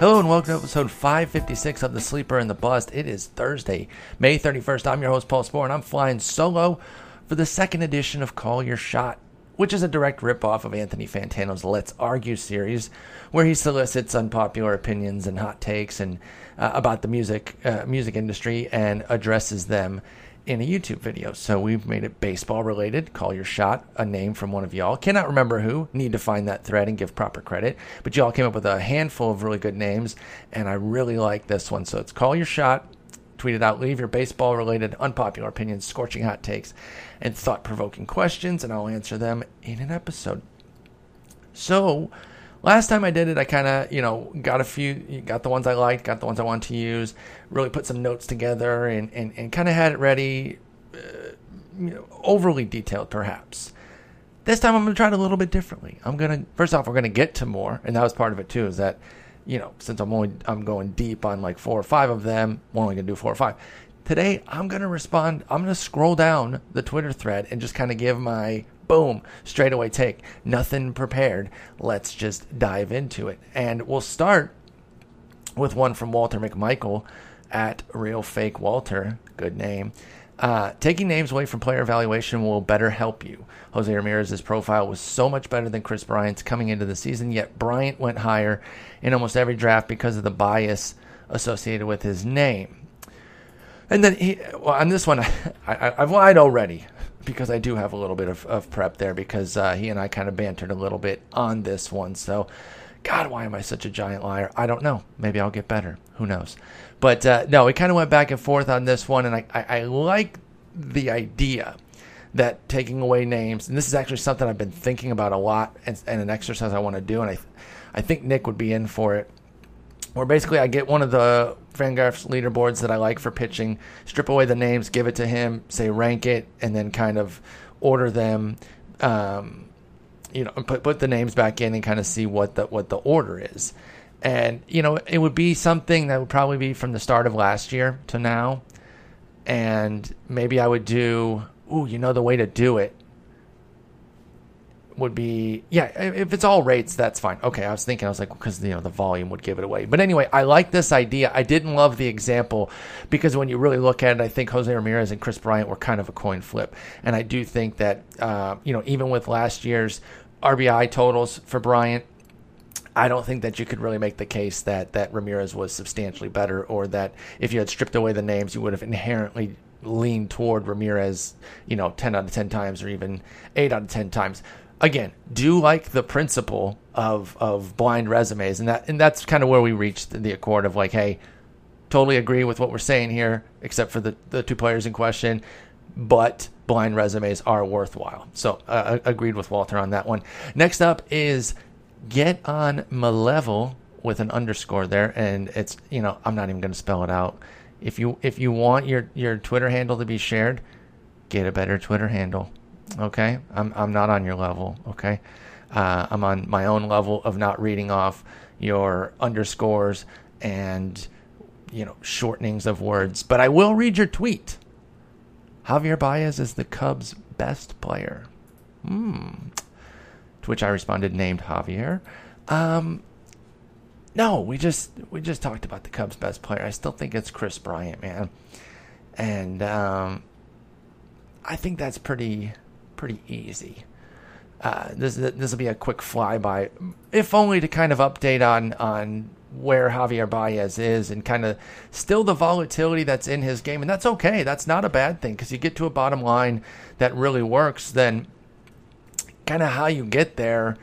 Hello and welcome to episode 556 of The Sleeper and the Bust. It is Thursday, May 31st. I'm your host, Paul Sporer, and I'm flying solo for the second edition of Call Your Shot, which is a direct ripoff of Anthony Fantano's Let's Argue series, where he solicits unpopular opinions and hot takes and uh, about the music uh, music industry and addresses them in a YouTube video. So we've made it baseball related. Call your shot, a name from one of y'all. Cannot remember who. Need to find that thread and give proper credit. But y'all came up with a handful of really good names, and I really like this one. So it's call your shot. Tweet it out. Leave your baseball related, unpopular opinions, scorching hot takes, and thought provoking questions, and I'll answer them in an episode. So Last time I did it, I kind of, you know, got a few, got the ones I liked, got the ones I wanted to use, really put some notes together and, and, and kind of had it ready, uh, you know, overly detailed perhaps. This time I'm going to try it a little bit differently. I'm going to, first off, we're going to get to more, and that was part of it too, is that, you know, since I'm only, I'm going deep on like four or five of them, we're only going to do four or five. Today, I'm going to respond, I'm going to scroll down the Twitter thread and just kind of give my boom, straight away take. Nothing prepared. Let's just dive into it. And we'll start with one from Walter McMichael at Real Fake Walter. Good name. Uh, taking names away from player evaluation will better help you. Jose Ramirez's profile was so much better than Kris Bryant's coming into the season, yet Bryant went higher in almost every draft because of the bias associated with his name. And then he, well, on this one, I, I've lied already because I do have a little bit of, of prep there because uh, he and I kind of bantered a little bit on this one. So, God, why am I such a giant liar? I don't know. Maybe I'll get better. Who knows? But uh, no, we kind of went back and forth on this one, and I, I, I like the idea that taking away names, and this is actually something I've been thinking about a lot, and, and an exercise I want to do, and I, I think Nick would be in for it where basically I get one of the Fangraphs leaderboards that I like for pitching, strip away the names, give it to him, say rank it, and then kind of order them. Um, you know, put put the names back in and kind of see what the what the order is. And you know, it would be something that would probably be from the start of last year to now. And maybe I would do, ooh, you know, the way to do it would be yeah if it's all rates that's fine. Okay i was thinking i was like because you know the volume would give it away. But anyway i like this idea. I didn't love the example because when you really look at it i think jose ramirez and Kris bryant were kind of a coin flip. And i do think that uh, you know even with last year's rbi totals for bryant I don't think that you could really make the case that that Ramirez was substantially better, or that if you had stripped away the names, you would have inherently leaned toward Ramirez, you know, ten out of ten times, or even eight out of ten times again, do like the principle of of blind resumes, and that and that's kind of where we reached the accord of like, hey, totally agree with what we're saying here, except for the the two players in question, but blind resumes are worthwhile. So uh, agreed with Walter on that one. Next up is get on my level with an underscore there, and it's you know I'm not even going to spell it out. If you if you want your your Twitter handle to be shared, get a better Twitter handle. Okay, I'm I'm not on your level. Okay, uh, I'm on my own level of not reading off your underscores and you know shortenings of words, but I will read your tweet. Javier Baez is the Cubs' best player. Hmm. To which I responded, named Javier. Um, no, we just we just talked about the Cubs' best player. I still think it's Kris Bryant, man, and um, I think that's pretty pretty easy. Uh, this this will be a quick flyby, if only to kind of update on on where Javier Baez is and kind of still the volatility that's in his game, and that's okay. That's not a bad thing because you get to a bottom line that really works. Then, kind of how you get there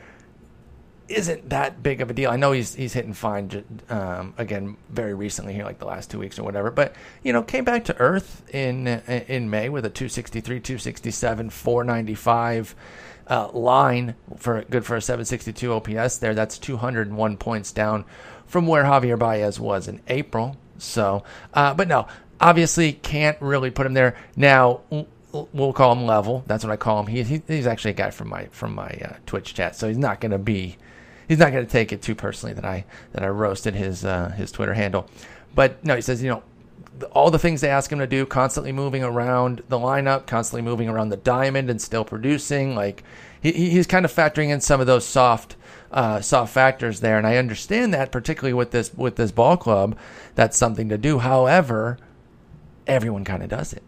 isn't that big of a deal. I know he's he's hitting fine um, again very recently here, like the last two weeks or whatever. But you know, came back to earth in in May with a 263, 267, 495 uh, line for good for a 762 OPS there. That's 201 points down from where Javier Baez was in April. So, uh, but no, obviously can't really put him there now. We'll call him level. That's what I call him. He, he he's actually a guy from my from my uh, Twitch chat, so he's not going to be he's not going to take it too personally that I that I roasted his uh, his Twitter handle. But no, he says you know all the things they ask him to do, constantly moving around the lineup, constantly moving around the diamond, and still producing. Like he, he's kind of factoring in some of those soft uh, soft factors there, and I understand that particularly with this with this ball club, that's something to do. However, everyone kind of does it.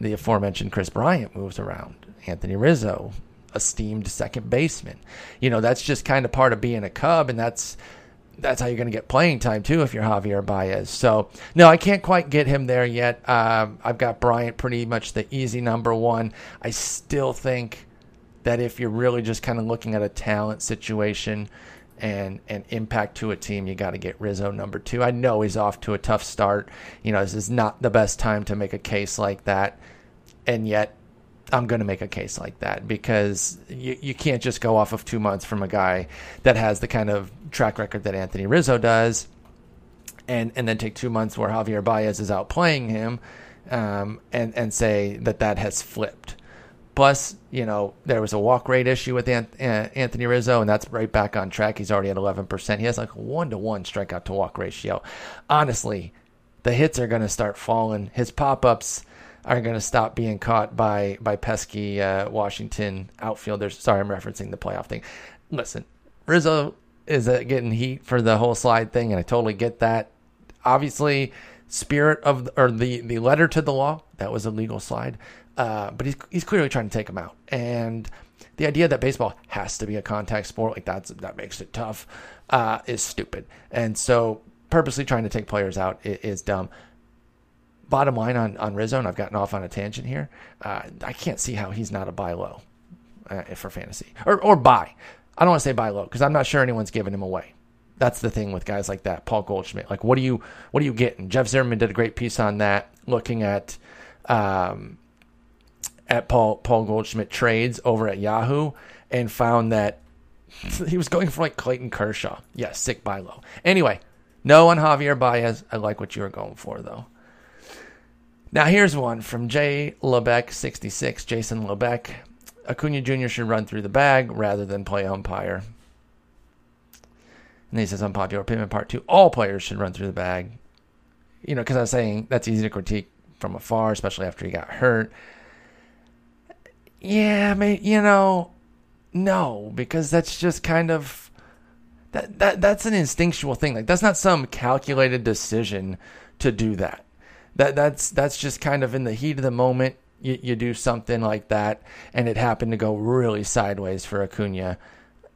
The aforementioned Kris Bryant moves around. Anthony Rizzo esteemed second baseman. You know, that's just kind of part of being a Cub, and that's that's how you're going to get playing time too if you're Javier Baez. So no, I can't quite get him there yet. Um, I've got Bryant pretty much the easy number one. I still think that if you're really just kind of looking at a talent situation and and impact to a team, you got to get Rizzo number two. I know he's off to a tough start. You know, this is not the best time to make a case like that, and yet I'm going to make a case like that because you, you can't just go off of two months from a guy that has the kind of track record that Anthony Rizzo does, and and then take two months where Javier Baez is outplaying him, um, and and say that that has flipped. Plus, you know, there was a walk rate issue with Anthony Rizzo, and that's right back on track. He's already at 11%. He has like a one to one strikeout to walk ratio. Honestly, the hits are going to start falling. His pop ups are going to stop being caught by by pesky uh, Washington outfielders. Sorry, I'm referencing the playoff thing. Listen, Rizzo is uh, getting heat for the whole slide thing, and I totally get that. Obviously, spirit of or the the letter to the law that was a legal slide, uh, but he's he's clearly trying to take him out, and the idea that baseball has to be a contact sport like that's that makes it tough uh, is stupid, and so purposely trying to take players out is, is dumb bottom line on, on Rizzo, and I've gotten off on a tangent here, uh, I can't see how he's not a buy low uh, for fantasy. Or, or buy. I don't want to say buy low because I'm not sure anyone's giving him away. That's the thing with guys like that, Paul Goldschmidt. Like, what do you what are you getting? Jeff Zimmerman did a great piece on that, looking at um, at Paul Paul Goldschmidt trades over at Yahoo, and found that he was going for like Clayton Kershaw. Yeah, sick buy low. Anyway, no on Javier Baez. I like what you were going for though. Now, here's one from Jay Lebeck, 66. Jason Lebeck. Acuna Jr. should run through the bag rather than play umpire. And he says, unpopular opinion part two. All players should run through the bag. You know, because I was saying that's easy to critique from afar, especially after he got hurt. Yeah, I mean, you know, no, because that's just kind of that that that's an instinctual thing. Like that's not some calculated decision to do that that that's that's just kind of in the heat of the moment. You, you do something like that, and it happened to go really sideways for Acuna.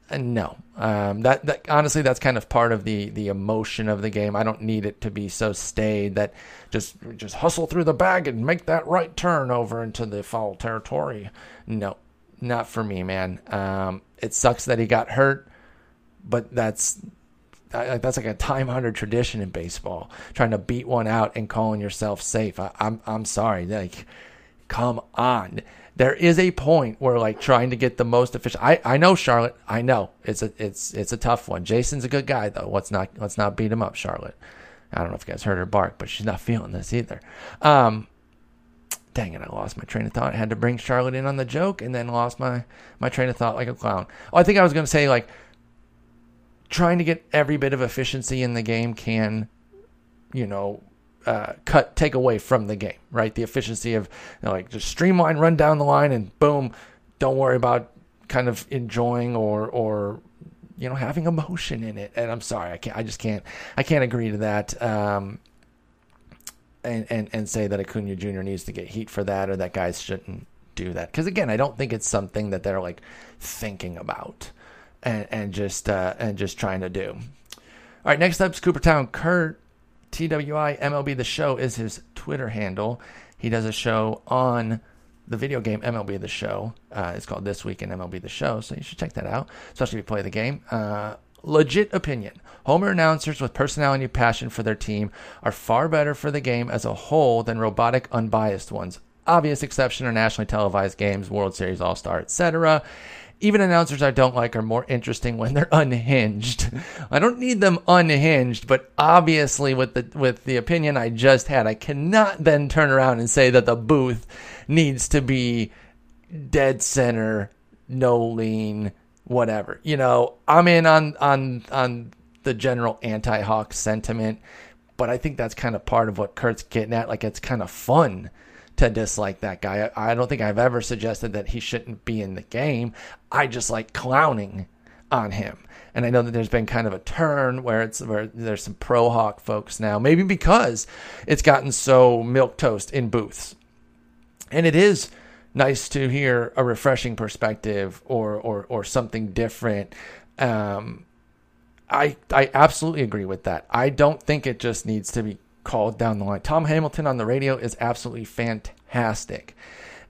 Uh, no, um, that, that honestly, that's kind of part of the the emotion of the game. I don't need it to be so staid that just just hustle through the bag and make that right turn over into the foul territory. No, not for me, man. Um, it sucks that he got hurt, but that's that's like a time honored tradition in baseball, trying to beat one out and calling yourself safe. I, I'm I'm sorry, like, come on. There is a point where like trying to get the most efficient. I, I know Charlotte. I know it's a it's it's a tough one. Jason's a good guy though. Let's not let's not beat him up, Charlotte. I don't know if you guys heard her bark, but she's not feeling this either. Um, dang it, I lost my train of thought. I had to bring Charlotte in on the joke and then lost my, my train of thought like a clown. Oh, I think I was going to say, like, trying to get every bit of efficiency in the game can, you know, uh, cut take away from the game, right? The efficiency of you know, like just streamline, run down the line, and boom, don't worry about kind of enjoying or or you know having emotion in it. And I'm sorry, I can't. I just can't. I can't agree to that. Um, and, and, and say that Acuna Jr. needs to get heat for that or that guys shouldn't do that. Because again, I don't think it's something that they're like thinking about and, and just uh, and just trying to do. All right, next up is Coopertown Kurt. TWI MLB The Show is his Twitter handle. He does a show on the video game MLB The Show. Uh, it's called This Week in MLB The Show, so you should check that out, especially if you play the game. Uh, legit opinion. Homer announcers with personality and passion for their team are far better for the game as a whole than robotic, unbiased ones. Obvious exception are nationally televised games, World Series, All Star, etc. Even announcers I don't like are more interesting when they're unhinged. I don't need them unhinged, but obviously with the with the opinion I just had, I cannot then turn around and say that the booth needs to be dead center, no lean, whatever. You know, I'm in on on on the general anti-Hawk sentiment, but I think that's kind of part of what Kurt's getting at. Like it's kind of fun to dislike that guy. I, I don't think I've ever suggested that he shouldn't be in the game. I just like clowning on him. And I know that there's been kind of a turn where it's where there's some pro Hawk folks now, maybe because it's gotten so milk toast in booths. And it is nice to hear a refreshing perspective or or or something different. Um, I I absolutely agree with that. I don't think it just needs to be called down the line. Tom Hamilton on the radio is absolutely fantastic.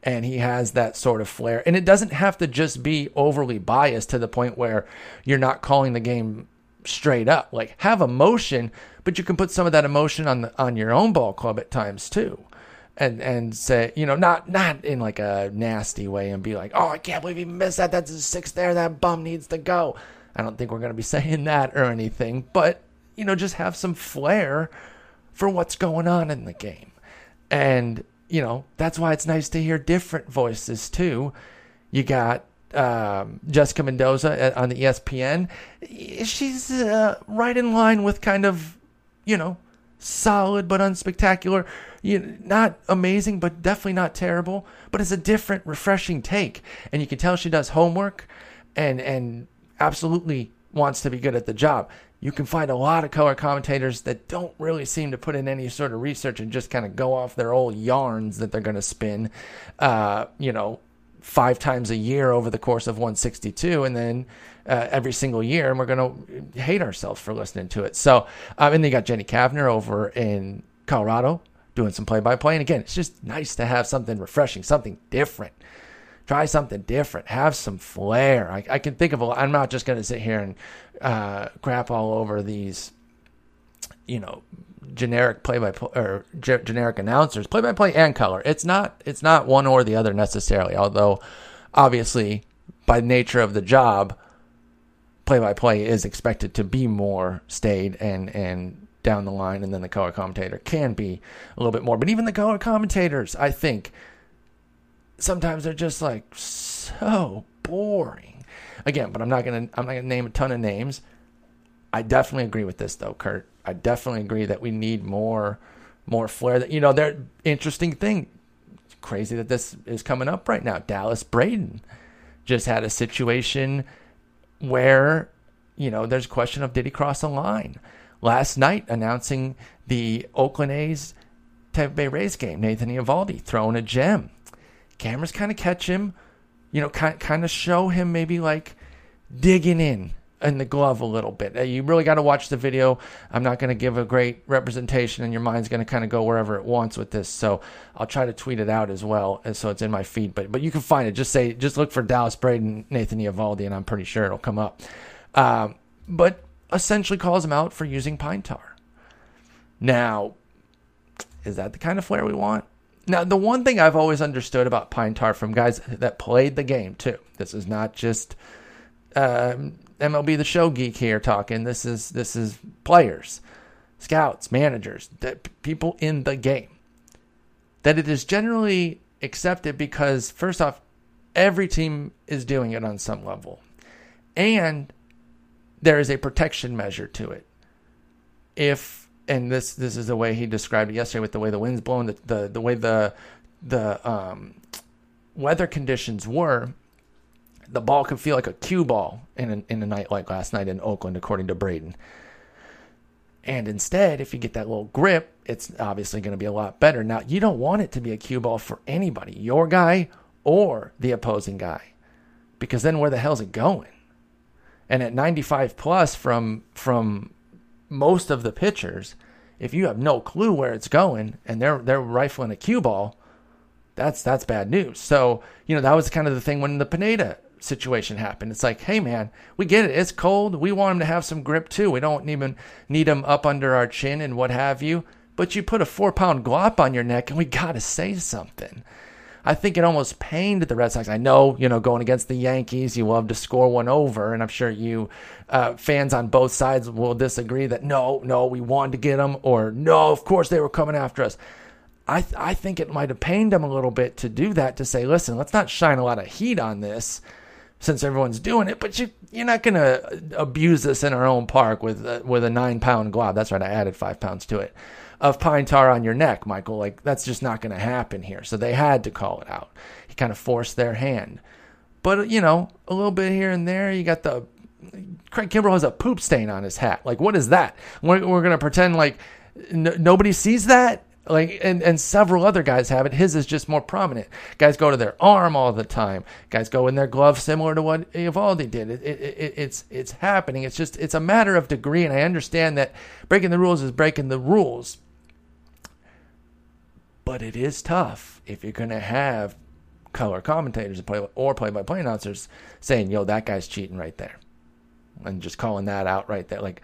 And he has that sort of flair. And it doesn't have to just be overly biased to the point where you're not calling the game straight up. Like have emotion, but you can put some of that emotion on the, on your own ball club at times too and and say, you know, not not in like a nasty way and be like, oh, I can't believe he missed that. That's a six there. That bum needs to go. I don't think we're gonna be saying that or anything, but you know, just have some flair for what's going on in the game, and you know that's why it's nice to hear different voices too. You got um, Jessica Mendoza on the ESPN. She's uh, right in line with kind of, you know, solid but unspectacular. You not amazing, but definitely not terrible. But it's a different, refreshing take, and you can tell she does homework, and and absolutely wants to be good at the job. You can find a lot of color commentators that don't really seem to put in any sort of research and just kind of go off their old yarns that they're going to spin, uh, you know, five times a year over the course of 162, and then uh, every single year, and we're going to hate ourselves for listening to it. So, um, and then you got Jenny Cavnar over in Colorado doing some play by play. And again, it's just nice to have something refreshing, something different. Try something different. Have some flair. I, I can think of a. I'm not just going to sit here and uh, crap all over these, you know, generic play by play or ge- generic announcers, play by play and color. It's not. It's not one or the other necessarily. Although, obviously, by nature of the job, play by play is expected to be more staid and and down the line, and then the color commentator can be a little bit more. But even the color commentators, I think, sometimes they're just like so boring. Again, but I'm not gonna I'm not gonna name a ton of names. I definitely agree with this though, Kurt. I definitely agree that we need more more flair. That you know, they're interesting thing. It's crazy that this is coming up right now. Dallas Braden just had a situation where, you know, there's a question of did he cross a line? Last night, announcing the Oakland A's Tampa Bay Rays game, Nathan Eovaldi throwing a gem. Cameras kind of catch him, you know, kind kind of show him maybe like digging in in the glove a little bit. Uh, you really got to watch the video. I'm not going to give a great representation, and your mind's going to kind of go wherever it wants with this. So I'll try to tweet it out as well, and so it's in my feed. But but you can find it. Just say just look for Dallas Braden, Nathan Eovaldi, and I'm pretty sure it'll come up. Um, but essentially calls him out for using pine tar. Now, is that the kind of flair we want? Now, the one thing I've always understood about pine tar from guys that played the game too. This is not just um, MLB the Show geek here talking. This is this is players, scouts, managers, people in the game. That it is generally accepted because first off, every team is doing it on some level, and there is a protection measure to it. If and this this is the way he described it yesterday with the way the wind's blowing, the the, the way the the um, weather conditions were the ball could feel like a cue ball in a, in a night like last night in Oakland, according to Braden. And instead, if you get that little grip, it's obviously going to be a lot better. Now, you don't want it to be a cue ball for anybody, your guy or the opposing guy, because then where the hell's it going? And at 95 plus from from most of the pitchers, if you have no clue where it's going and they're they're rifling a cue ball, that's that's bad news. So you know that was kind of the thing when the Pineda situation happened. It's like, hey man, we get it. It's cold. We want him to have some grip too. We don't even need him up under our chin and what have you. But you put a four pound glop on your neck, and we gotta say something. I think it almost pained the Red Sox. I know, you know, going against the Yankees, you love to score one over, and I'm sure you uh, fans on both sides will disagree that no, no, we wanted to get them, or no, of course they were coming after us. I th- I think it might have pained them a little bit to do that to say, listen, let's not shine a lot of heat on this since everyone's doing it, but you you're not gonna abuse this in our own park with uh, with a nine pound glob. That's right, I added five pounds to it of pine tar on your neck, Michael. Like that's just not gonna happen here. So they had to call it out. He kind of forced their hand, but you know a little bit here and there. You got the Craig Kimbrel has a poop stain on his hat. Like what is that? We're, we're gonna pretend like n- nobody sees that like and, and several other guys have it his is just more prominent guys go to their arm all the time guys go in their glove similar to what Eovaldi did it, it, it, it's it's happening it's just it's a matter of degree and i understand that breaking the rules is breaking the rules but it is tough if you're going to have color commentators or play-by-play announcers saying yo that guy's cheating right there and just calling that out right there like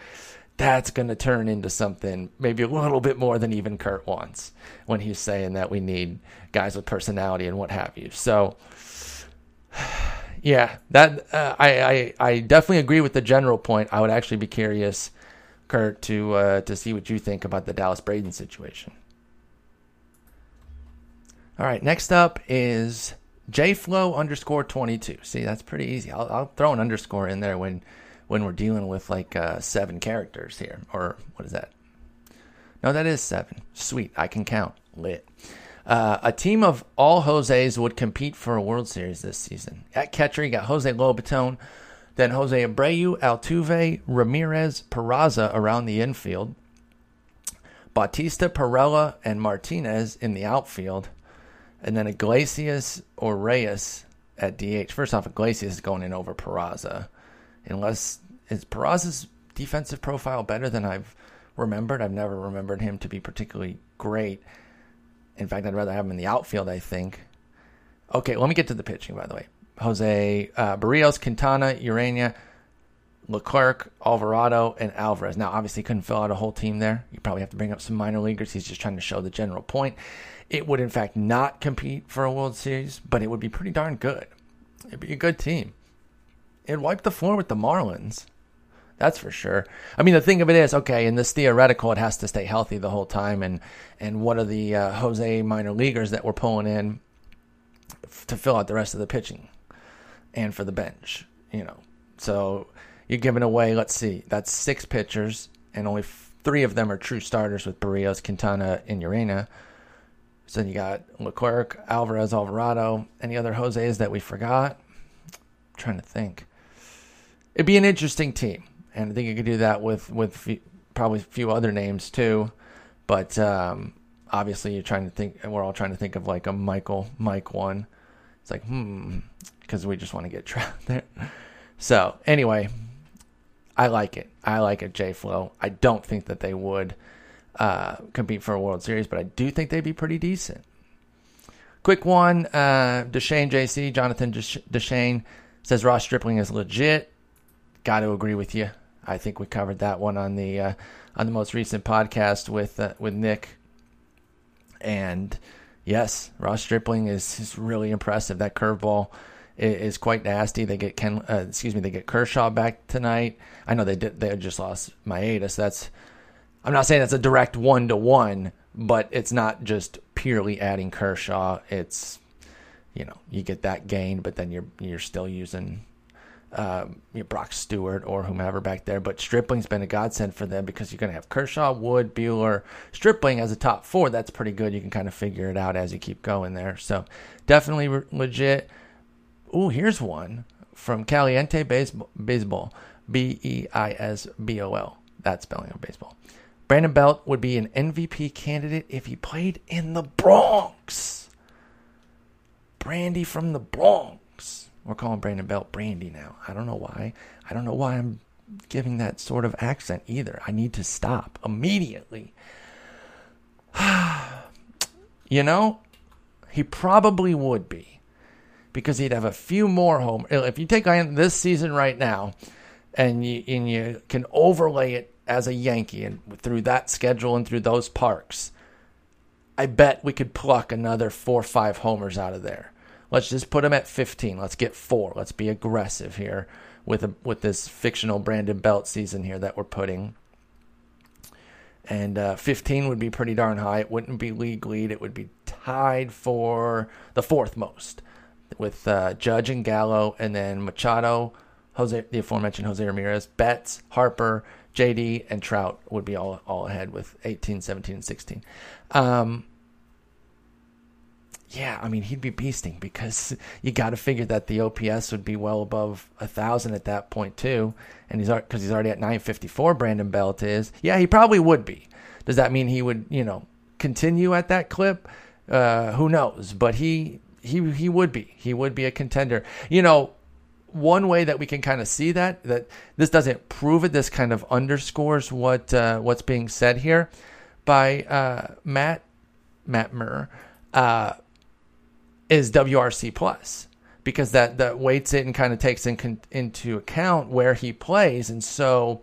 that's going to turn into something maybe a little bit more than even Kurt wants when he's saying that we need guys with personality and what have you. So, yeah, that uh, I, I I definitely agree with the general point. I would actually be curious, Kurt, to uh, to see what you think about the Dallas Braden situation. All right, next up is JFlow underscore twenty two. See, that's pretty easy. I'll, I'll throw an underscore in there when when we're dealing with like uh, seven characters here. Or what is that? No, that is seven. Sweet. I can count. Lit. Uh, a team of all Jose's would compete for a World Series this season. At catcher, you got Jose Lobaton, then Jose Abreu, Altuve, Ramirez, Peraza around the infield, Bautista, Pirela, and Martinez in the outfield, and then Iglesias or Reyes at DH. First off, Iglesias is going in over Peraza unless is Peraza's defensive profile better than I've remembered. I've never remembered him to be particularly great. In fact, I'd rather have him in the outfield. I think. Okay, let me get to the pitching. By the way, Jose uh, Berrios, Quintana, Urena, Leclerc, Alvarado, and Alvarez. Now, obviously, couldn't fill out a whole team there. You probably have to bring up some minor leaguers. He's just trying to show the general point. It would, in fact, not compete for a World Series, but it would be pretty darn good. It'd be a good team It'd wipe the floor with the Marlins. That's for sure. I mean, the thing of it is, okay, in this theoretical, it has to stay healthy the whole time. And and what are the uh, Jose minor leaguers that we're pulling in to fill out the rest of the pitching and for the bench? You know, so you're giving away. Let's see, that's six pitchers, and only f- three of them are true starters with Berrios, Quintana, and Urena. So you got Leclerc, Alvarez, Alvarado. Any other Jose's that we forgot? I'm trying to think it'd be an interesting team, and I think you could do that with with probably a few other names too. But um, obviously, you're trying to think, we're all trying to think of like a Michael Mike one. It's like hmm, because we just want to get trapped there. So anyway, I like it. I like it, J Flow. I don't think that they would uh, compete for a World Series, but I do think they'd be pretty decent. Quick one, uh, Deshane JC, Jonathan Deshane says Ross Stripling is legit got to agree with you. I think we covered that one on the uh, on the most recent podcast with uh, with Nick. And yes, Ross Stripling is, is really impressive. That curveball is, is quite nasty. They get Ken, uh, excuse me, they get Kershaw back tonight. I know they did. They just lost Maeda. So that's. I'm not saying that's a direct one to one, but it's not just purely adding Kershaw. It's you know you get that gain, but then you're you're still using um, you know, Brock Stewart or whomever back there. But Stripling's been a godsend for them because you're going to have Kershaw, Wood, Buehler, Stripling as a top four. That's pretty good. You can kind of figure it out as you keep going there. So definitely re- legit. Oh, here's one from Caliente Baseball, B E I S B O L. That's spelling of baseball. Brandon Belt would be an MVP candidate if he played in the Bronx. Brandy from the Bronx. We're calling Brandon Belt Brandy now. I don't know why. I don't know why I'm giving that sort of accent either. I need to stop immediately. you know, he probably would be because he'd have a few more home. If you take this season right now and you, and you can overlay it as a Yankee and through that schedule and through those parks, I bet we could pluck another four or five homers out of there. Let's just put them at 15. Let's get four. Let's be aggressive here with a, with this fictional Brandon Belt season here that we're putting. And uh, 15 would be pretty darn high. It wouldn't be league lead. It would be tied for the fourth most with uh, Judge and Gallo, and then Machado, Jose, the aforementioned Jose Ramirez, Betts, Harper, JD, and Trout would be all all ahead with 18, 17, and 16. Um, yeah, I mean he'd be beasting because you got to figure that the OPS would be well above a thousand at that point too, and he's because he's already at 954. Brandon Belt is, yeah, he probably would be. Does that mean he would, you know, continue at that clip? Uh, who knows? But he he he would be. He would be a contender. You know, one way that we can kind of see that that this doesn't prove it. This kind of underscores what uh, what's being said here by uh, Matt Matt Murr. Uh, is WRC plus because that that weights it and kind of takes in, into account where he plays, and so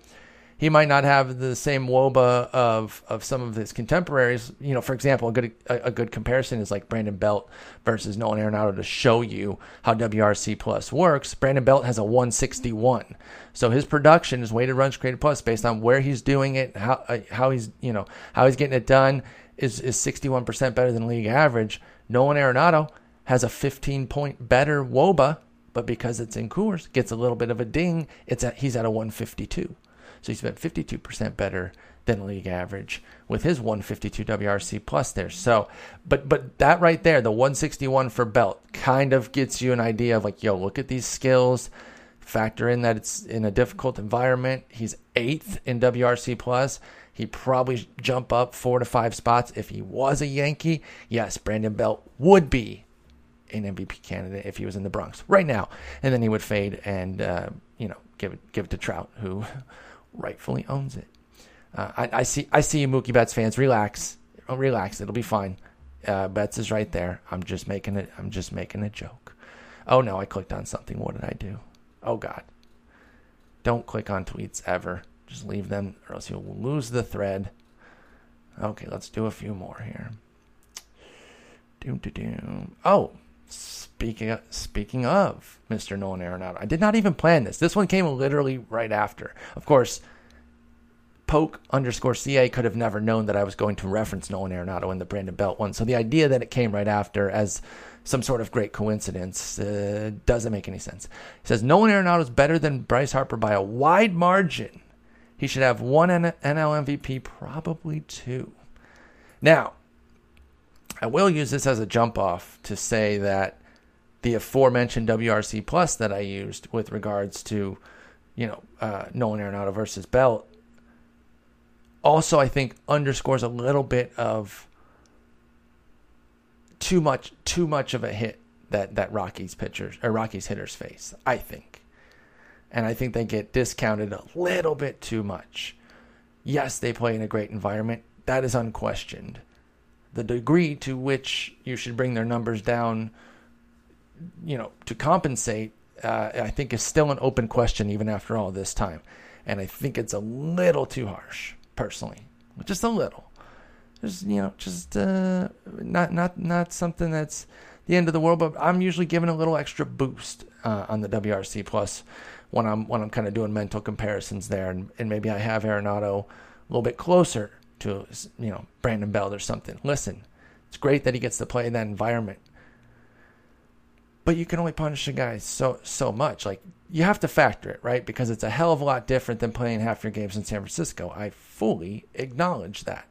he might not have the same woba of of some of his contemporaries. You know, for example, a good a, a good comparison is like Brandon Belt versus Nolan Arenado to show you how WRC plus works. Brandon Belt has a 161, so his production is weighted runs created plus based on where he's doing it, how uh, how he's you know how he's getting it done is is 61 percent better than league average. Nolan Arenado has a 15 point better WOBA, but because it's in Coors, gets a little bit of a ding. It's at, he's at a 152. So he's been 52% better than league average with his 152 WRC plus there. So, but but that right there, the 161 for Belt, kind of gets you an idea of like, yo, look at these skills. Factor in that it's in a difficult environment. He's eighth in WRC plus. He'd probably jump up four to five spots if he was a Yankee. Yes, Brandon Belt would be an MVP candidate if he was in the Bronx right now, and then he would fade and uh, you know give it give it to Trout, who rightfully owns it. Uh, I, I, see I see you, Mookie Betts fans. Relax, oh, relax. It'll be fine. Uh, Betts is right there. I'm just making it. I'm just making a joke. Oh no, I clicked on something. What did I do? Oh God! Don't click on tweets ever. Just leave them, or else you'll lose the thread. Okay, let's do a few more here. Doom, doom, doom. Oh, Speaking of, speaking of Mr. Nolan Arenado, I did not even plan this. This won came literally right after. Of course, Poke underscore CA could have never known that I was going to reference Nolan Arenado in the Brandon Belt one. So the idea that it came right after as some sort of great coincidence uh, doesn't make any sense. He says Nolan Arenado is better than Bryce Harper by a wide margin. He should have one NL MVP, probably two. Now, I will use this as a jump off to say that the aforementioned WRC plus that I used with regards to, you know, uh, Nolan Arenado versus Belt also I think underscores a little bit of too much too much of a hit that that Rockies pitchers or Rockies hitters face. I think, and I think they get discounted a little bit too much. Yes, they play in a great environment. That is unquestioned the degree to which you should bring their numbers down, you know, to compensate, uh, I think is still an open question even after all this time. And I think it's a little too harsh, personally, just a little. Just you know, just uh, not not not something that's the end of the world. But I'm usually given a little extra boost uh, on the WRC plus when I'm when I'm kind of doing mental comparisons there, and, and maybe I have Arenado a little bit closer to you know Brandon Belt or something. Listen, it's great that he gets to play in that environment, but you can only punish a guy so so much. Like you have to factor it right because it's a hell of a lot different than playing half your games in San Francisco. I fully acknowledge that,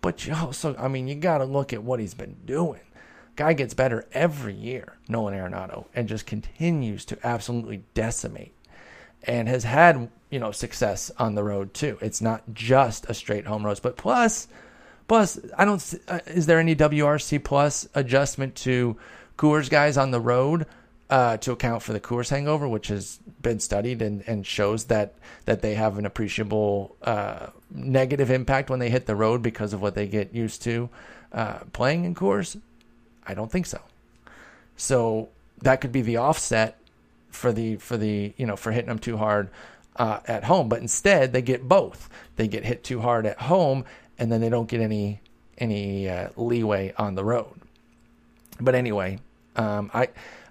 but you also, I mean, you got to look at what he's been doing. Guy gets better every year, Nolan Arenado, and just continues to absolutely decimate and has had, you know, success on the road too. It's not just a straight home road, but plus, plus, I don't, uh, is there any WRC plus adjustment to Coors guys on the road? Uh, to account for the Coors hangover, which has been studied and, and shows that that they have an appreciable uh, negative impact when they hit the road because of what they get used to uh, playing in Coors. I don't think so. So that could be the offset for the for the you know for hitting them too hard uh, at home. But instead, they get both. They get hit too hard at home, and then they don't get any any uh, leeway on the road. But anyway, um, I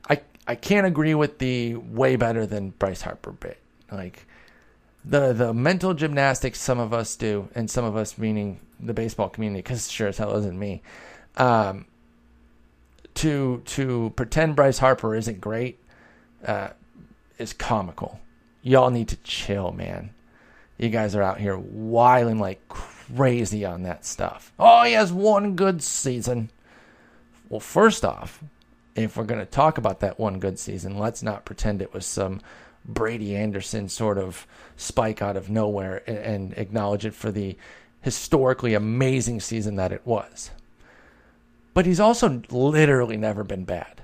I I can't agree with the way better than Bryce Harper bit. Like the the mental gymnastics some of us do, and some of us meaning the baseball community, because sure as hell isn't me. Um, to to pretend Bryce Harper isn't great uh, is comical. Y'all need to chill, man. You guys are out here wiling like crazy on that stuff. Oh, he has one good season. Well, first off, if we're going to talk about that one good season, let's not pretend it was some Brady Anderson sort of spike out of nowhere and, and acknowledge it for the historically amazing season that it was. But he's also literally never been bad.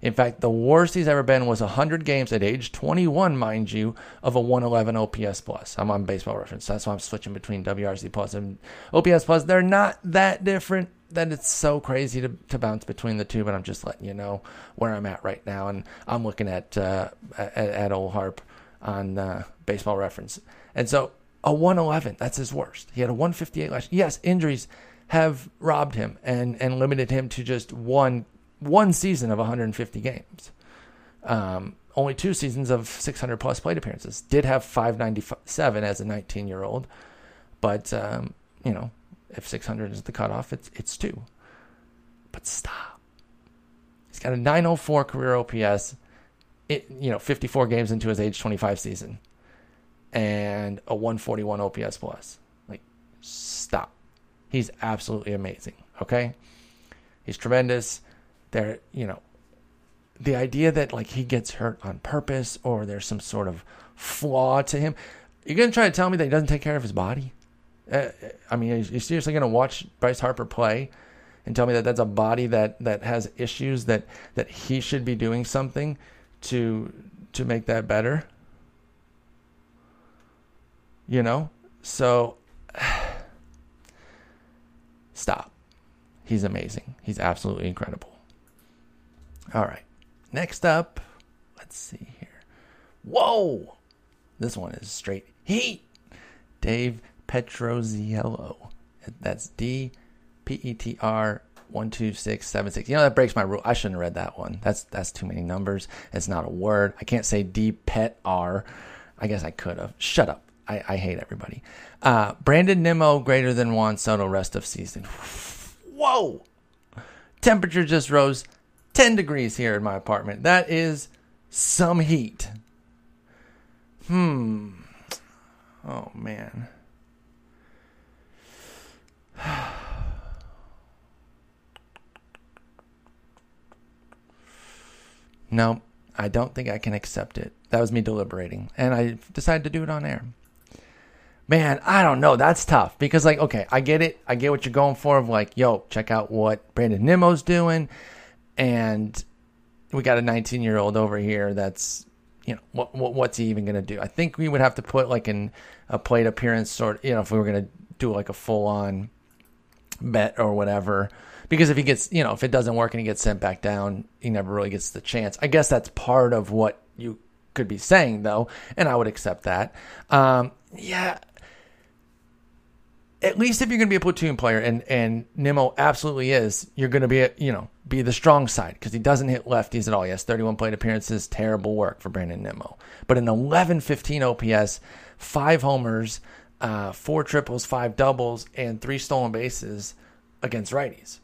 In fact, the worst he's ever been was 100 games at age 21, mind you, of a 111 OPS plus. I'm on baseball reference. That's why I'm switching between WRC plus and OPS plus. They're not that different that it's so crazy to, to bounce between the two, but I'm just letting you know where I'm at right now. And I'm looking at, uh, at, at old Harp on uh, baseball reference. And so a 111, that's his worst. He had a 158 last Yes, injuries have robbed him and, and limited him to just one one season of 150 games. Um, only two seasons of 600 plus plate appearances. Did have 597 as a 19 year old, but um, you know, if 600 is the cutoff, it's it's two. But stop. He's got a 904 career OPS. It you know 54 games into his age 25 season, and a 141 OPS plus. Like, stop. He's absolutely amazing. Okay, he's tremendous there, you know, the idea that like he gets hurt on purpose or there's some sort of flaw to him. You're gonna try to tell me that he doesn't take care of his body? Uh, I mean, are you seriously gonna watch Bryce Harper play and tell me that that's a body that that has issues that that he should be doing something to to make that better? You know, so stop. He's amazing. He's absolutely incredible. All right. Next up, let's see here. Whoa! This one is straight heat. Dave Petroziello. That's D P E T R one two six seven six. You know that breaks my rule. I shouldn't have read that one. That's that's too many numbers. It's not a word. I can't say D Pet R. I guess I could have. Shut up. I, I hate everybody. Uh, Brandon Nimmo greater than Juan Soto rest of season. Whoa! Temperature just rose 10 degrees here in my apartment. That is some heat. Hmm. Oh, man. no, I don't think I can accept it. That was me deliberating. And I decided to do it on air. Man, I don't know. That's tough because, like, okay, I get it. I get what you're going for. Of like, yo, check out what Brandon Nimmo's doing and we got a 19 year old over here that's you know what, what what's he even going to do i think we would have to put like in a plate appearance sort you know if we were going to do like a full on bet or whatever because if he gets you know if it doesn't work and he gets sent back down he never really gets the chance i guess that's part of what you could be saying though and i would accept that um, yeah at least if you're going to be a platoon player, and and Nimmo absolutely is, you're going to be a, you know be the strong side because he doesn't hit lefties at all. Has 31 plate appearances, terrible work for Brandon Nimmo. But an 11-15 OPS, five homers, uh, four triples, five doubles, and three stolen bases against righties.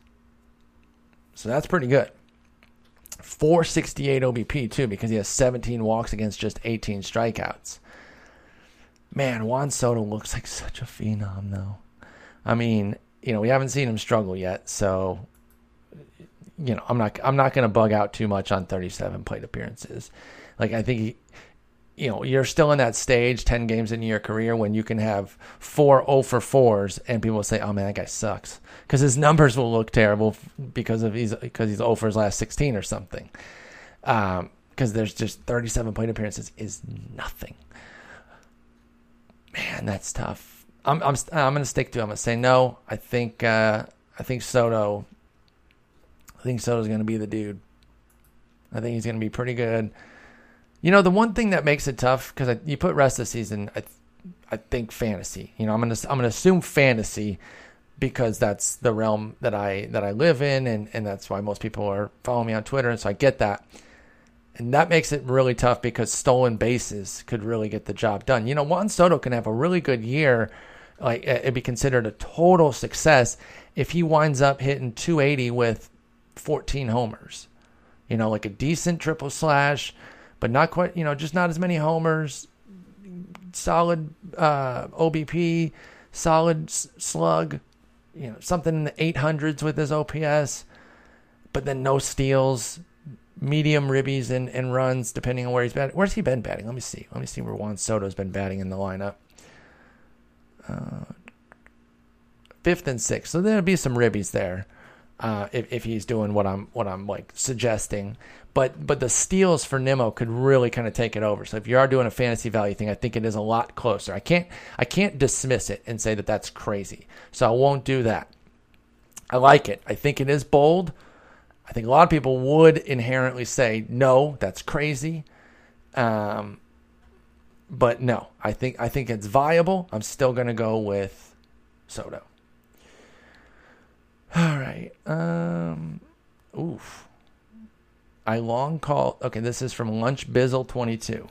So that's pretty good. 468 OBP too because he has 17 walks against just 18 strikeouts. Man, Juan Soto looks like such a phenom though. I mean, you know, we haven't seen him struggle yet, so you know, I'm not I'm not going to bug out too much on 37 plate appearances. Like I think he, you know, you're still in that stage 10 games into your career when you can have four 0 for 4s and people will say, "Oh man, that guy sucks." Cuz his numbers will look terrible because of he's because he's 0 for his last 16 or something. Um because there's just 37 plate appearances is nothing. Man, that's tough. I'm I'm I'm to stick to. It. I'm to say no. I think uh I think Soto I think Soto's to be the dude. I think he's to be pretty good. You know, the one thing that makes it tough because you put rest of the season, I, I think fantasy. You know, I'm gonna I'm gonna assume fantasy because that's the realm that I that I live in, and and that's why most people are following me on Twitter, and so I get that. And that makes it really tough because stolen bases could really get the job done. You know, Juan Soto can have a really good year, like it'd be considered a total success if he winds up hitting 280 with 14 homers. You know, like a decent triple slash, but not quite, you know, just not as many homers, solid uh, OBP, solid slug, you know, something in the 800s with his OPS, but then no steals, medium ribbies and, and runs depending on where he's batting. Where's he been batting? Let me see. Let me see where Juan Soto's been batting in the lineup. Uh, fifth and sixth, so there'll be some ribbies there uh, if, if he's doing what I'm what I'm like suggesting. But but the steals for Nimmo could really kind of take it over. So if you are doing a fantasy value thing, I think it is a lot closer. I can't I can't dismiss it and say that that's crazy. So I won't do that. I like it. I think it is bold. I think a lot of people would inherently say no, that's crazy. Um, but no, I think I think it's viable. I'm still going to go with Soto. All right. Um, oof. I long called. Okay, this is from Lunch Bizzle 22.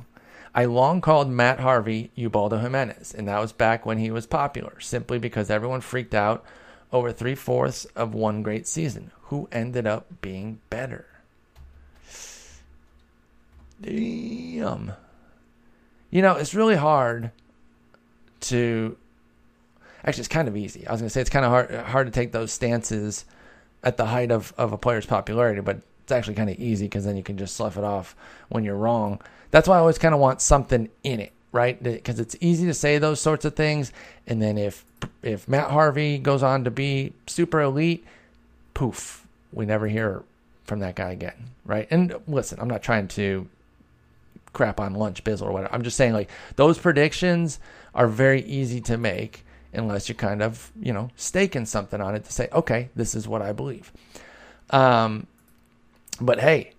I long called Matt Harvey Ubaldo Jimenez, and that was back when he was popular, simply because everyone freaked out over three fourths of one great season. Who ended up being better? Damn. You know, it's really hard to actually it's kind of easy. I was going to say it's kind of hard hard to take those stances at the height of, of a player's popularity, but it's actually kind of easy because then you can just slough it off when you're wrong. That's why I always kind of want something in it, right? Because it's easy to say those sorts of things, and then if if Matt Harvey goes on to be super elite, poof, we never hear from that guy again, right? And listen, I'm not trying to crap on lunch bizzle or whatever. I'm just saying like those predictions are very easy to make unless you're kind of, you know, staking something on it to say, okay, this is what I believe. Um, but hey,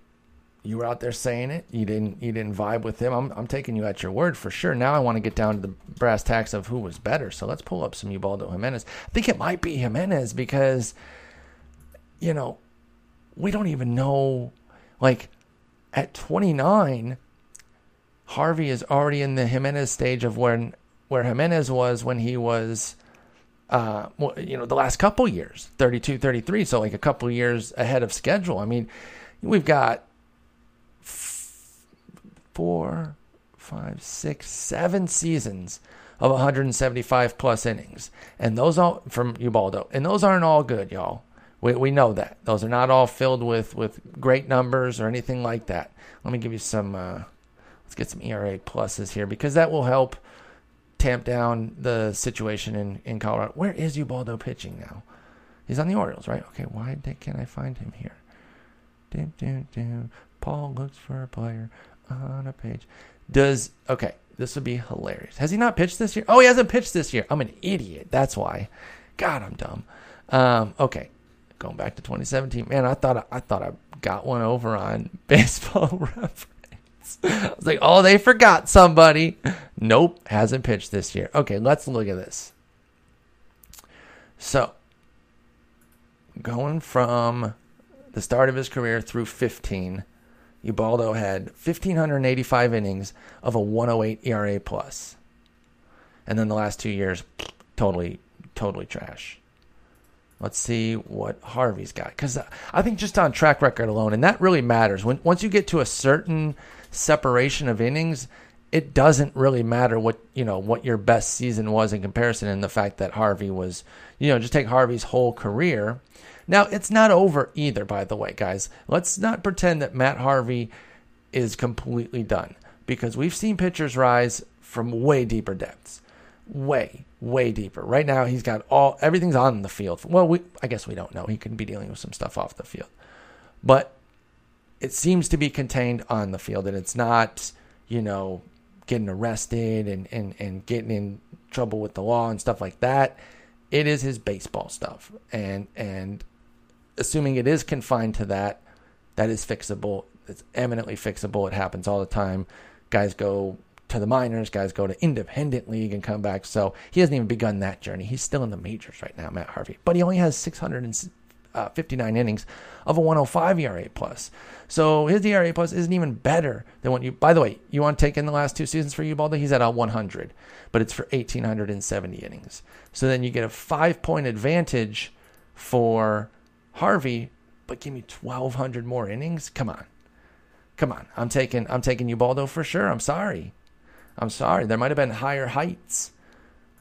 you were out there saying it. You didn't. You didn't vibe with him. I'm. I'm taking you at your word for sure. Now I want to get down to the brass tacks of who was better. So let's pull up some Ubaldo Jimenez. I think it might be Jimenez because, you know, we don't even know. Like, at 29, Harvey is already in the Jimenez stage of when where Jimenez was when he was, uh, you know, the last couple years, 32, 33. So like a couple years ahead of schedule. I mean, we've got four, five, six, seven seasons of 175 plus innings, and those all from Ubaldo, and those aren't all good, y'all. We we know that those are not all filled with with great numbers or anything like that. Let me give you some. Uh, let's get some ERA pluses here because that will help tamp down the situation in, in Colorado. Where is Ubaldo pitching now? He's on the Orioles, right? Okay, why can't I find him here? Paul looks for a player on a page. Does okay? This would be hilarious. Has he not pitched this year? Oh, he hasn't pitched this year. I'm an idiot. That's why. God, I'm dumb. Um, okay, going back to 2017. Man, I thought I thought I got one over on Baseball Reference. I was like, oh, they forgot somebody. Nope, hasn't pitched this year. Okay, let's look at this. So, going from the start of his career through 15, Ubaldo had 1,585 innings of a 108 ERA plus. And then the last two years, totally, totally trash. Let's see what Harvey's got. Because I think just on track record alone, and that really matters. When Once you get to a certain separation of innings, it doesn't really matter what you know what your best season was in comparison and the fact that Harvey was you know just take Harvey's whole career. Now it's not over either, by the way, guys. Let's not pretend that Matt Harvey is completely done because we've seen pitchers rise from way deeper depths, way way deeper. Right now he's got all everything's on the field. Well, we I guess we don't know. He could be dealing with some stuff off the field, but it seems to be contained on the field, and it's not you know getting arrested and, and, and getting in trouble with the law and stuff like that. It is his baseball stuff. And and assuming it is confined to that, that is fixable. It's eminently fixable. It happens all the time. Guys go to the minors, guys go to independent league and come back. So he hasn't even begun that journey. He's still in the majors right now, Matt Harvey. But he only has 600 and uh, 59 innings of a 105 ERA plus. So his ERA plus isn't even better than what you. By the way, you want to take in the last two seasons for Ubaldo? He's at a 100, but it's for 1870 innings. So then you get a five point advantage for Harvey, but give me 1200 more innings. Come on, come on. I'm taking I'm taking Ubaldo for sure. I'm sorry, I'm sorry. There might have been higher heights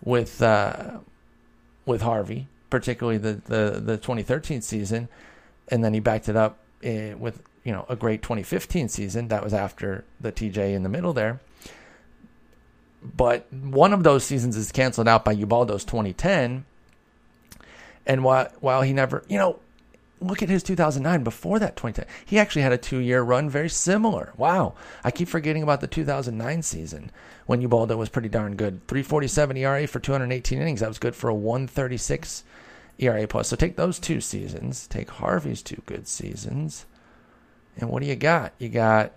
with uh, with Harvey particularly the, the, the 2013 season. And then he backed it up eh, with, you know, a great 2015 season. That was after the TJ in the middle there. But one of those seasons is canceled out by Ubaldo's 2010. And while, while he never, you know, look at his 2009 before that 2010 he actually had a two-year run very similar. Wow. I keep forgetting about the 2009 season when ubaldo was pretty darn good. 347 era for 218 innings. That was good for a 136 ERA plus. So take those two seasons, take Harvey's two good seasons, and what do you got? You got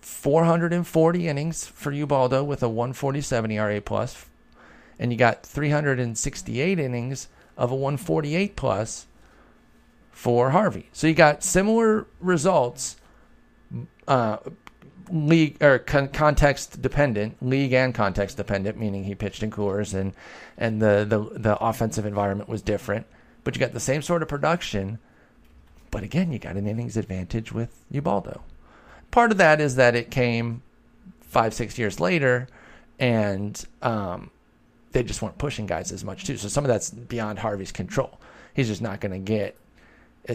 440 innings for Ubaldo with a 147 ERA plus, and you got 368 innings of a 148 plus for Harvey. So you got similar results, uh, league or con- context dependent, league and context dependent, meaning he pitched in Coors and and the, the the offensive environment was different. But you got the same sort of production, but again, you got an innings advantage with Ubaldo. Part of that is that it came five six years later, and um, they just weren't pushing guys as much too. So some of that's beyond Harvey's control. He's just not going to get,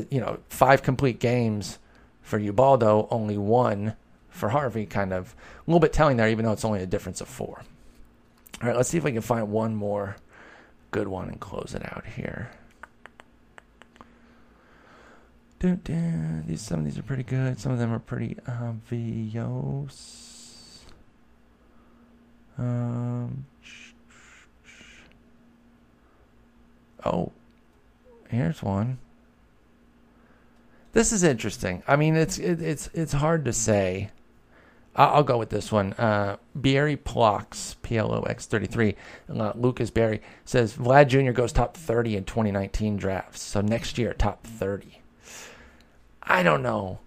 you know, five complete games for Ubaldo, only one for Harvey, kind of a little bit telling there, even though it's only a difference of four. All right, let's see if we can find one more good one and close it out here. Dun, dun. These some of these are pretty good. Some of them are pretty obvious. Um. Oh, here's one. This is interesting. I mean, it's it, it's it's hard to say I'll go with this one. Uh, Barry Plox, P L O X 33, uh, Lucas Barry says Vlad Jr. goes top 30 in 2019 drafts. So next year, top 30. I don't know.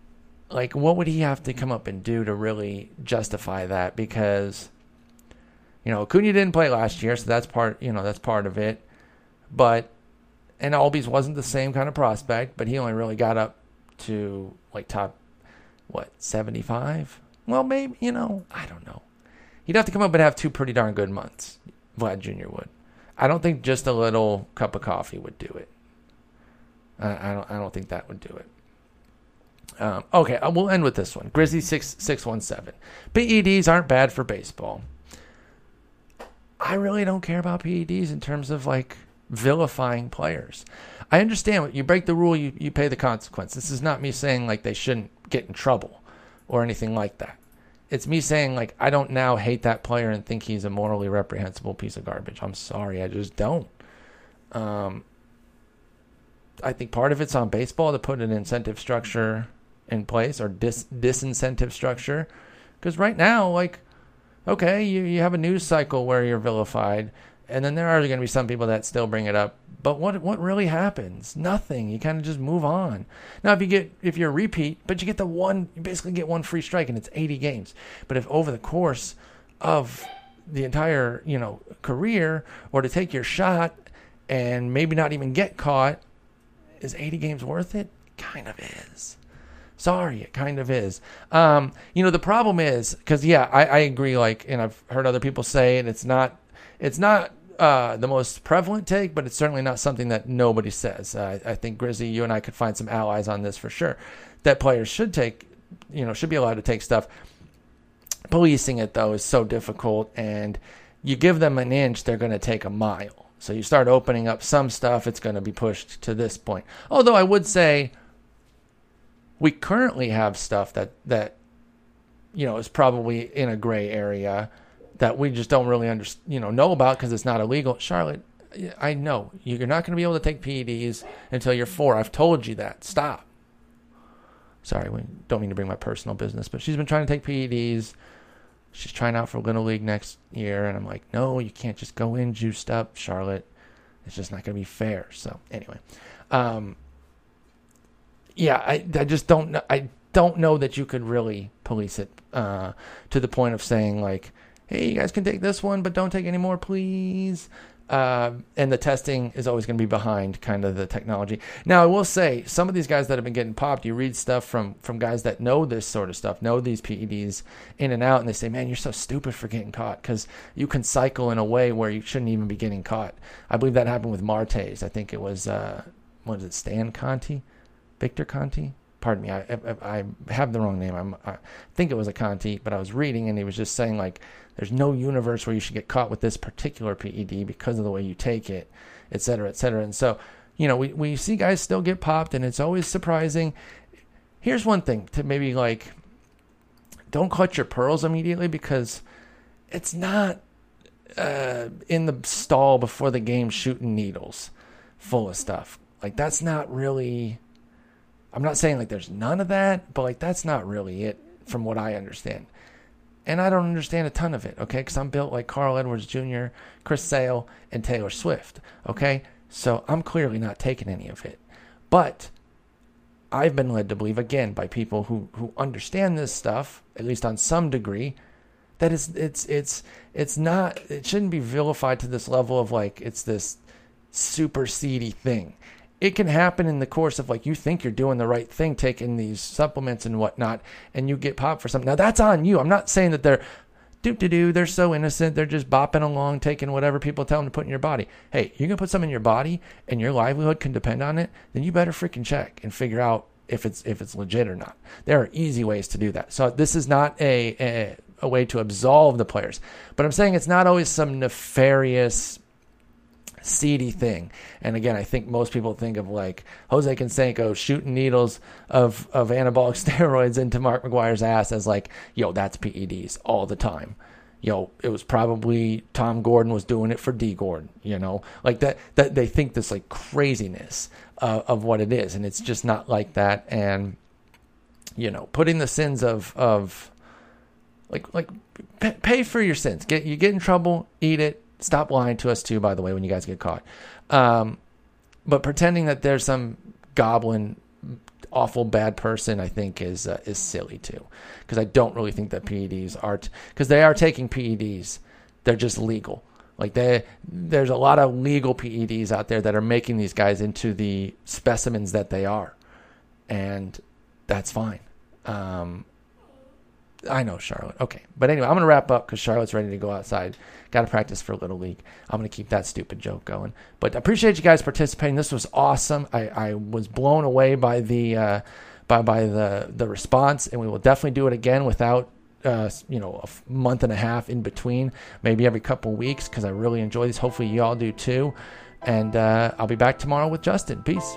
Like, what would he have to come up and do to really justify that? Because, you know, Acuna didn't play last year, so that's part, you know, that's part of it. But, and Albies wasn't the same kind of prospect, but he only really got up to like top, what, 75? Well, maybe, you know, I don't know. He'd have to come up and have two pretty darn good months. Vlad Jr. would. I don't think just a little cup of coffee would do it. I, I don't. I don't think that would do it. Um, okay, uh, we'll end with this one. Grizzly six six one seven. PEDs aren't bad for baseball. I really don't care about PEDs in terms of like vilifying players. I understand you break the rule, you, you pay the consequence. This is not me saying like they shouldn't get in trouble or anything like that. It's me saying like I don't now hate that player and think he's a morally reprehensible piece of garbage. I'm sorry, I just don't. Um, I think part of it's on baseball to put an incentive structure in place or dis disincentive structure, because right now, like, okay, you you have a news cycle where you're vilified, and then there are going to be some people that still bring it up. But what what really happens? Nothing. You kind of just move on. Now, if you get if you're a repeat, but you get the one, you basically get one free strike, and it's 80 games. But if over the course of the entire you know career, or to take your shot and maybe not even get caught, is 80 games worth it? Kind of is. Sorry, it kind of is. Um, you know, the problem is because yeah, I, I agree. Like, and I've heard other people say and It's not. It's not uh, the most prevalent take, but it's certainly not something that nobody says. Uh, I think Grizzly, you and I could find some allies on this for sure. That players should take, you know, should be allowed to take stuff. Policing it though is so difficult, and you give them an inch, they're going to take a mile. So you start opening up some stuff, it's going to be pushed to this point. Although I would say we currently have stuff that that you know is probably in a gray area that we just don't really under, you know know about because it's not illegal. Charlotte, I know you're not going to be able to take PEDs until you're four. I've told you that. Stop. Sorry, we don't mean to bring my personal business, but she's been trying to take PEDs. She's trying out for Little League next year, and I'm like, no, you can't just go in juiced up, Charlotte. It's just not going to be fair. So anyway, um, yeah, I, I just don't know. I don't know that you could really police it uh, to the point of saying like, hey, you guys can take this one, but don't take any more, please. Uh, and the testing is always going to be behind kind of the technology. Now, I will say some of these guys that have been getting popped, you read stuff from from guys that know this sort of stuff, know these PEDs in and out, and they say, "Man, you're so stupid for getting caught because you can cycle in a way where you shouldn't even be getting caught." I believe that happened with Marte's. I think it was uh, what is it, Stan Conte, Victor Conte. Pardon me, I, I, I have the wrong name. I'm, I think it was a Conti, but I was reading and he was just saying like there's no universe where you should get caught with this particular PED because of the way you take it, et cetera, et cetera. And so, you know, we, we see guys still get popped, and it's always surprising. Here's one thing to maybe like don't clutch your pearls immediately because it's not uh, in the stall before the game shooting needles full of stuff. Like, that's not really. I'm not saying like there's none of that, but like that's not really it from what I understand and I don't understand a ton of it, okay? Because I'm built like Carl Edwards Jr., Chris Sale, and Taylor Swift, okay? So I'm clearly not taking any of it. But I've been led to believe, again, by people who, who understand this stuff, at least on some degree, that it's it's it's it's not it shouldn't be vilified to this level of like it's this super seedy thing it can happen in the course of like you think you're doing the right thing, taking these supplements and whatnot, and you get popped for something. Now that's on you. I'm not saying that they're doo doo do. They're so innocent. They're just bopping along, taking whatever people tell them to put in your body. Hey, you're gonna put something in your body, and your livelihood can depend on it. Then you better freaking check and figure out if it's if it's legit or not. There are easy ways to do that. So this is not a, a a way to absolve the players, but I'm saying it's not always some nefarious seedy thing. And again, I think most people think of like Jose Canseco shooting needles of, of anabolic steroids into Mark McGwire's ass as like, yo, that's PEDs all the time. Yo, it was probably Tom Gordon was doing it for Dee Gordon, you know, like that, that they think this like craziness uh, of what it is. And it's just not like that. And, you know, putting the sins of, of, like, like pay for your sins. Get you get in trouble, eat it, Stop lying to us too, by the way, when you guys get caught. Um, but pretending that there's some goblin, awful bad person, I think is uh, is silly too, because I don't really think that PEDs are because t- they are taking PEDs. They're just legal. Like they, there's a lot of legal PEDs out there that are making these guys into the specimens that they are, and that's fine. Um, I know Charlotte. Okay, but anyway, I'm gonna wrap up because Charlotte's ready to go outside. Got to practice for Little League. I'm gonna keep that stupid joke going. But I appreciate you guys participating. This was awesome. I, I was blown away by the uh, by by the the response, and we will definitely do it again without uh, you know a month and a half in between, maybe every couple weeks because I really enjoy these. Hopefully, you all do too. And uh, I'll be back tomorrow with Justin. Peace.